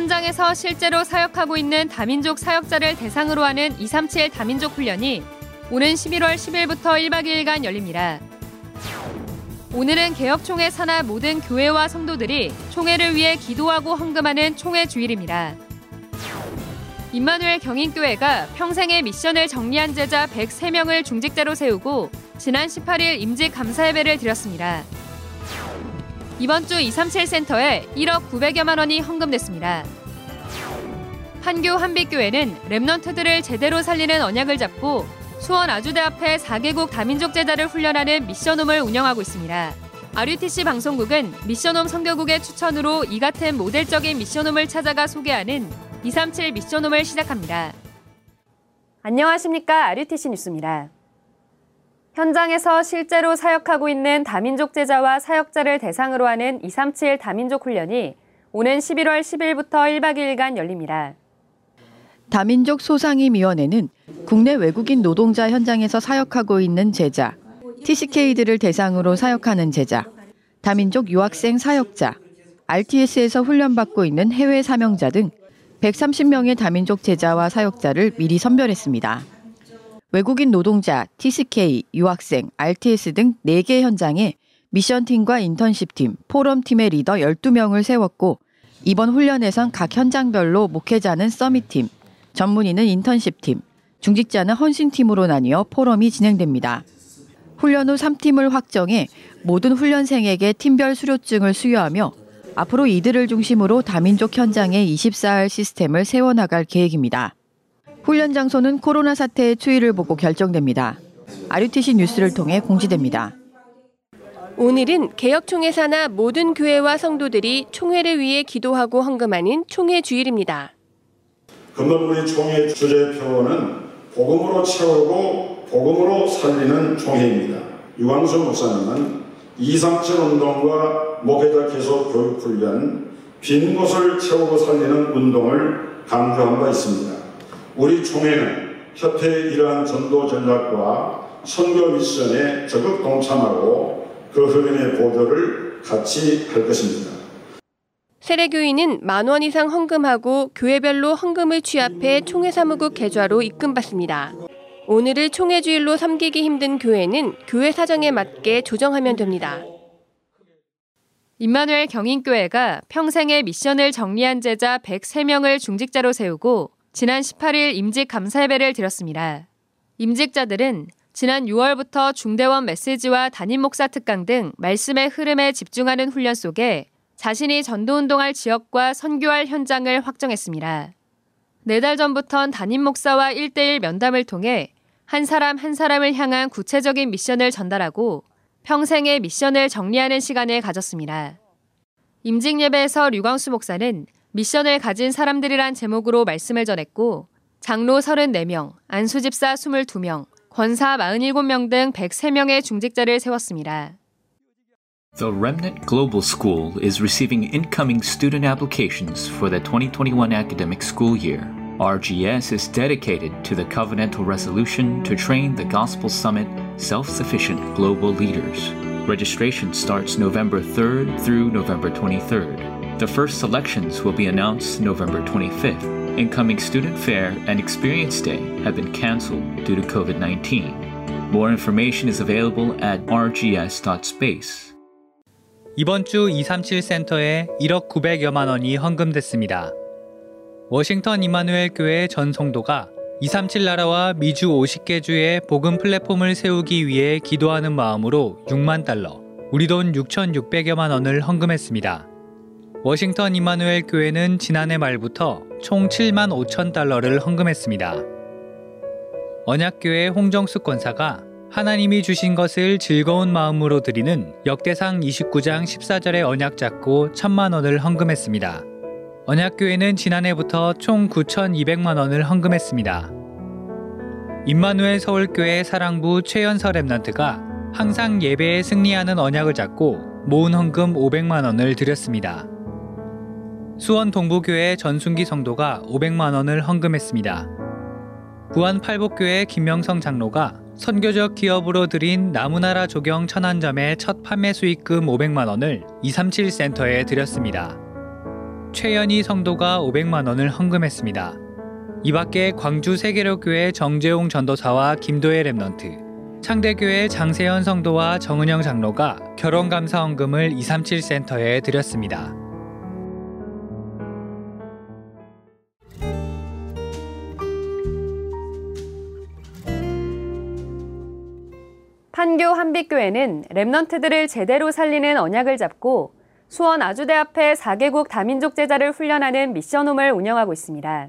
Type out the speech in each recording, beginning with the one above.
현장에서 실제로 사역하고 있는 다민족 사역자를 대상으로 하는 237 다민족 훈련이 오는 11월 10일부터 1박 2일간 열립니다. 오늘은 개혁총회 산하 모든 교회와 성도들이 총회를 위해 기도하고 헌금하는 총회 주일입니다. 임마누엘 경인교회가 평생의 미션을 정리한 제자 103명을 중직자로 세우고 지난 18일 임직 감사 예배를 드렸습니다. 이번 주 237 센터에 1억 900여만 원이 헌금됐습니다. 판교 한빛교회는 랩넌트들을 제대로 살리는 언약을 잡고 수원 아주대 앞에 4개국 다민족 제자를 훈련하는 미션홈을 운영하고 있습니다. RUTC 방송국은 미션홈 선교국의 추천으로 이 같은 모델적인 미션홈을 찾아가 소개하는 237 미션홈을 시작합니다. 안녕하십니까. RUTC 뉴스입니다. 현장에서 실제로 사역하고 있는 다민족 제자와 사역자를 대상으로 하는 237 다민족 훈련이 오는 11월 10일부터 1박 2일간 열립니다. 다민족 소상임위원회는 국내 외국인 노동자 현장에서 사역하고 있는 제자, TCK들을 대상으로 사역하는 제자, 다민족 유학생 사역자, RTS에서 훈련받고 있는 해외 사명자 등 130명의 다민족 제자와 사역자를 미리 선별했습니다. 외국인 노동자, TCK, 유학생, RTS 등 4개 현장에 미션팀과 인턴십팀, 포럼팀의 리더 12명을 세웠고 이번 훈련에선 각 현장별로 목회자는 서밋팀, 전문의는 인턴십팀, 중직자는 헌신팀으로 나뉘어 포럼이 진행됩니다. 훈련 후 3팀을 확정해 모든 훈련생에게 팀별 수료증을 수여하며 앞으로 이들을 중심으로 다민족 현장에 24할 시스템을 세워나갈 계획입니다. 훈련 장소는 코로나 사태의 추이를 보고 결정됩니다. RUTC 뉴스를 통해 공지됩니다. 오늘은 개혁총회 산하 모든 교회와 성도들이 총회를 위해 기도하고 헌금하는 총회 주일입니다. 금번 우리 총회 주제표는 복음으로 채우고 복음으로 살리는 총회입니다. 유광수 목사님은 237 운동과 목회자 계속 교육 훈련, 빈 곳을 채우고 살리는 운동을 강조한 바 있습니다. 우리 총회는 협회의 이러한 전도 전략과 선교 미션에 적극 동참하고 그 흐름의 보조를 같이 할 것입니다. 세례교인은 만 원 이상 헌금하고 교회별로 헌금을 취합해 총회 사무국 계좌로 입금받습니다. 오늘을 총회 주일로 섬기기 힘든 교회는 교회 사정에 맞게 조정하면 됩니다. 임마누엘 경인교회가 평생의 미션을 정리한 제자 103명을 중직자로 세우고 지난 18일 임직 감사 예배를 드렸습니다. 임직자들은 지난 6월부터 중대원 메시지와 담임 목사 특강 등 말씀의 흐름에 집중하는 훈련 속에 자신이 전도운동할 지역과 선교할 현장을 확정했습니다. 네 달 전부턴 담임 목사와 1대1 면담을 통해 한 사람 한 사람을 향한 구체적인 미션을 전달하고 평생의 미션을 정리하는 시간을 가졌습니다. 임직 예배에서 류광수 목사는 미션을 가진 사람들이란 제목으로 말씀을 전했고 장로 34명, 안수집사 22명, 권사 47명 등 103명의 중직자를 세웠습니다. The Remnant Global School is receiving incoming student applications for the 2021 academic school year. RGS is dedicated to the covenantal resolution to train the Gospel Summit self sufficient global leaders. Registration starts November 3rd through November 23rd. The first selections will be announced November 25th. Incoming student fair and experience day have been canceled due to COVID 19. More information is available at rgs.space. 이번 주 237 센터에 1억 900여만 원이 헌금됐습니다. 워싱턴 이마누엘 교회 전 성도가 237 나라와 미주 50개 주의 복음 플랫폼을 세우기 위해 기도하는 마음으로 6만 달러, 우리 돈 6,600여만 원을 헌금했습니다. 워싱턴 이마누엘 교회는 지난해 말부터 총 7만 5천 달러를 헌금했습니다. 언약교회 홍정숙 권사가 하나님이 주신 것을 즐거운 마음으로 드리는 역대상 29장 14절의 언약 잡고 천만 원을 헌금했습니다. 언약교회는 지난해부터 총 9,200만 원을 헌금했습니다. 임마누엘 서울교회 사랑부 최연서 랩런트가 항상 예배에 승리하는 언약을 잡고 모은 헌금 500만 원을 드렸습니다. 수원 동부교회 전순기 성도가 500만 원을 헌금했습니다. 부안 팔복교회 김명성 장로가 선교적 기업으로 드린 나무나라 조경 천안점의 첫 판매 수익금 500만 원을 237 센터에 드렸습니다. 최연희 성도가 500만 원을 헌금했습니다. 이 밖에 광주 세계로교회 정재홍 전도사와 김도혜 remnant, 창대교회 장세현 성도와 정은영 장로가 결혼감사 헌금을 237 센터에 드렸습니다. 판교 한빛교회는 remnant들을 제대로 살리는 언약을 잡고 수원 아주대 앞에 4개국 다민족 제자를 훈련하는 미션홈을 운영하고 있습니다.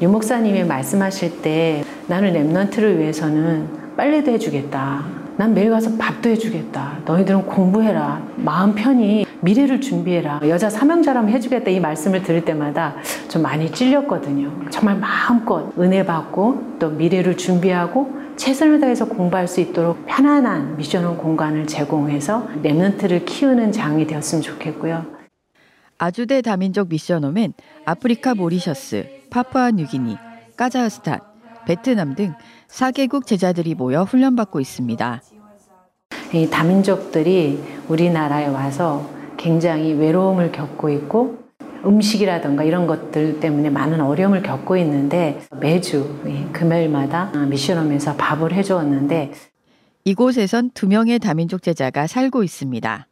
유 목사님이 말씀하실 때 나는 랩넌트를 위해서는 빨래도 해주겠다. 난 매일 가서 밥도 해주겠다. 너희들은 공부해라. 마음 편히 미래를 준비해라. 여자 사명자라면 해주겠다. 이 말씀을 들을 때마다 좀 많이 찔렸거든요. 정말 마음껏 은혜 받고 또 미래를 준비하고 최선을 다해서 공부할 수 있도록 편안한 mission home 공간을 제공해서 remnant를 키우는 장이 되었으면 좋겠고요. 아주대 다민족 mission home엔 아프리카 모리셔스, 파푸아 뉴기니, 까자흐스탄, 베트남 등 4개국 제자들이 모여 훈련받고 있습니다. 이 다민족들이 우리나라에 와서 굉장히 외로움을 겪고 있고 음식이라든가 이런 것들 때문에 많은 어려움을 겪고 있는데 매주 금요일마다 미션홈에서 밥을 해주었는데 이곳에선 두 명의 다민족 제자가 살고 있습니다.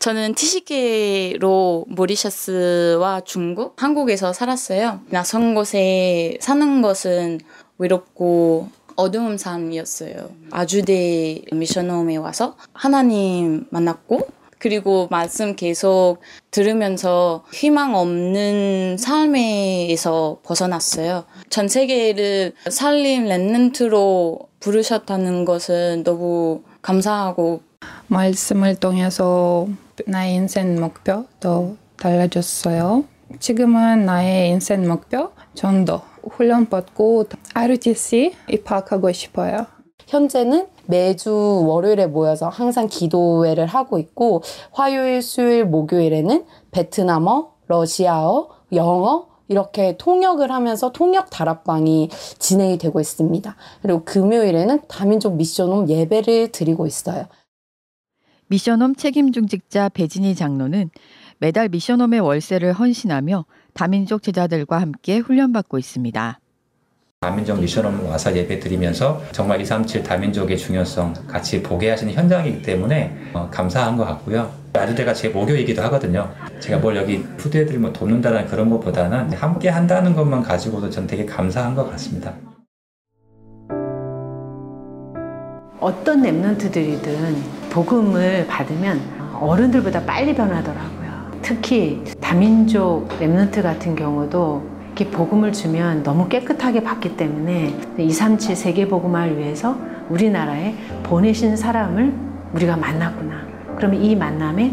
저는 티시케로 모리셔스와 중국, 한국에서 살았어요. 낯선 곳에 사는 것은 외롭고 어두운 삶이었어요. 아주대 미션홈에 와서 하나님 만났고 그리고 말씀 계속 들으면서 희망 없는 삶에서 벗어났어요. 전 세계를 살림 랩넌트로 부르셨다는 것은 너무 감사하고 말씀을 통해서 나의 인생 목표도 달라졌어요. 지금은 나의 인생 목표 전도 훈련 받고 RTC 입학하고 싶어요. 현재는 매주 월요일에 모여서 항상 기도회를 하고 있고 화요일, 수요일, 목요일에는 베트남어, 러시아어, 영어 이렇게 통역을 하면서 통역 다락방이 진행이 되고 있습니다. 그리고 금요일에는 다민족 미션홈 예배를 드리고 있어요. 미션홈 책임 중직자 배진희 장로는 매달 미션홈의 월세를 헌신하며 다민족 제자들과 함께 훈련받고 있습니다. 다민족 미션홈 와서 예배 드리면서 정말 237 다민족의 중요성 같이 보게 하시는 현장이기 때문에 어, 감사한 것 같고요. 아주대가 제 목요이기도 하거든요. 제가 뭘 여기 푸드애들 뭐 돕는다는 그런 것보다는 함께 한다는 것만 가지고도 전 되게 감사한 것 같습니다. 어떤 랩런트들이든 복음을 받으면 어른들보다 빨리 변하더라고요. 특히 다민족 랩런트 같은 경우도 이렇게 복음을 주면 너무 깨끗하게 받기 때문에 237 세계 복음화를 위해서 우리나라에 보내신 사람을 우리가 만났구나. 그러면 이 만남에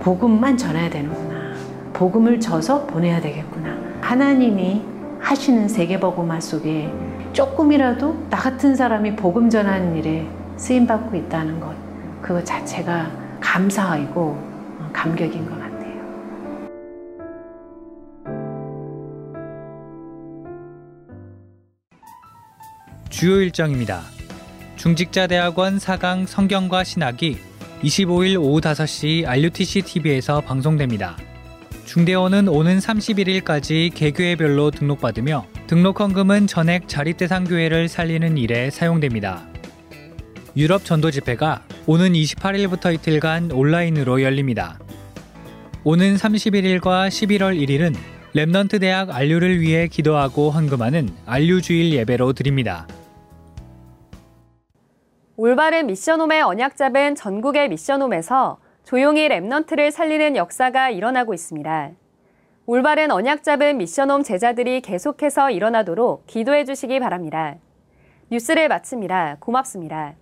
복음만 전해야 되는구나. 복음을 져서 보내야 되겠구나. 하나님이 하시는 세계 복음화 속에 조금이라도 나 같은 사람이 복음 전하는 일에 쓰임 받고 있다는 것. 그것 자체가 감사이고 감격인 것 주요 일정입니다. 중직자대학원 4강 성경과 신학이 25일 오후 5시 RUTC TV에서 방송됩니다. 중대원은 오는 31일까지 개교회별로 등록받으며 등록 헌금은 전액 자립대상 교회를 살리는 일에 사용됩니다. 유럽 전도 집회가 오는 28일부터 이틀간 온라인으로 열립니다. 오는 31일과 11월 1일은 remnant 대학 RU를 위해 기도하고 헌금하는 RU주일 예배로 드립니다. 올바른 mission home의 언약 잡은 전국의 mission home에서 조용히 remnant를 살리는 역사가 일어나고 있습니다. 올바른 언약 잡은 mission home 제자들이 계속해서 일어나도록 기도해 주시기 바랍니다. 뉴스를 마칩니다. 고맙습니다.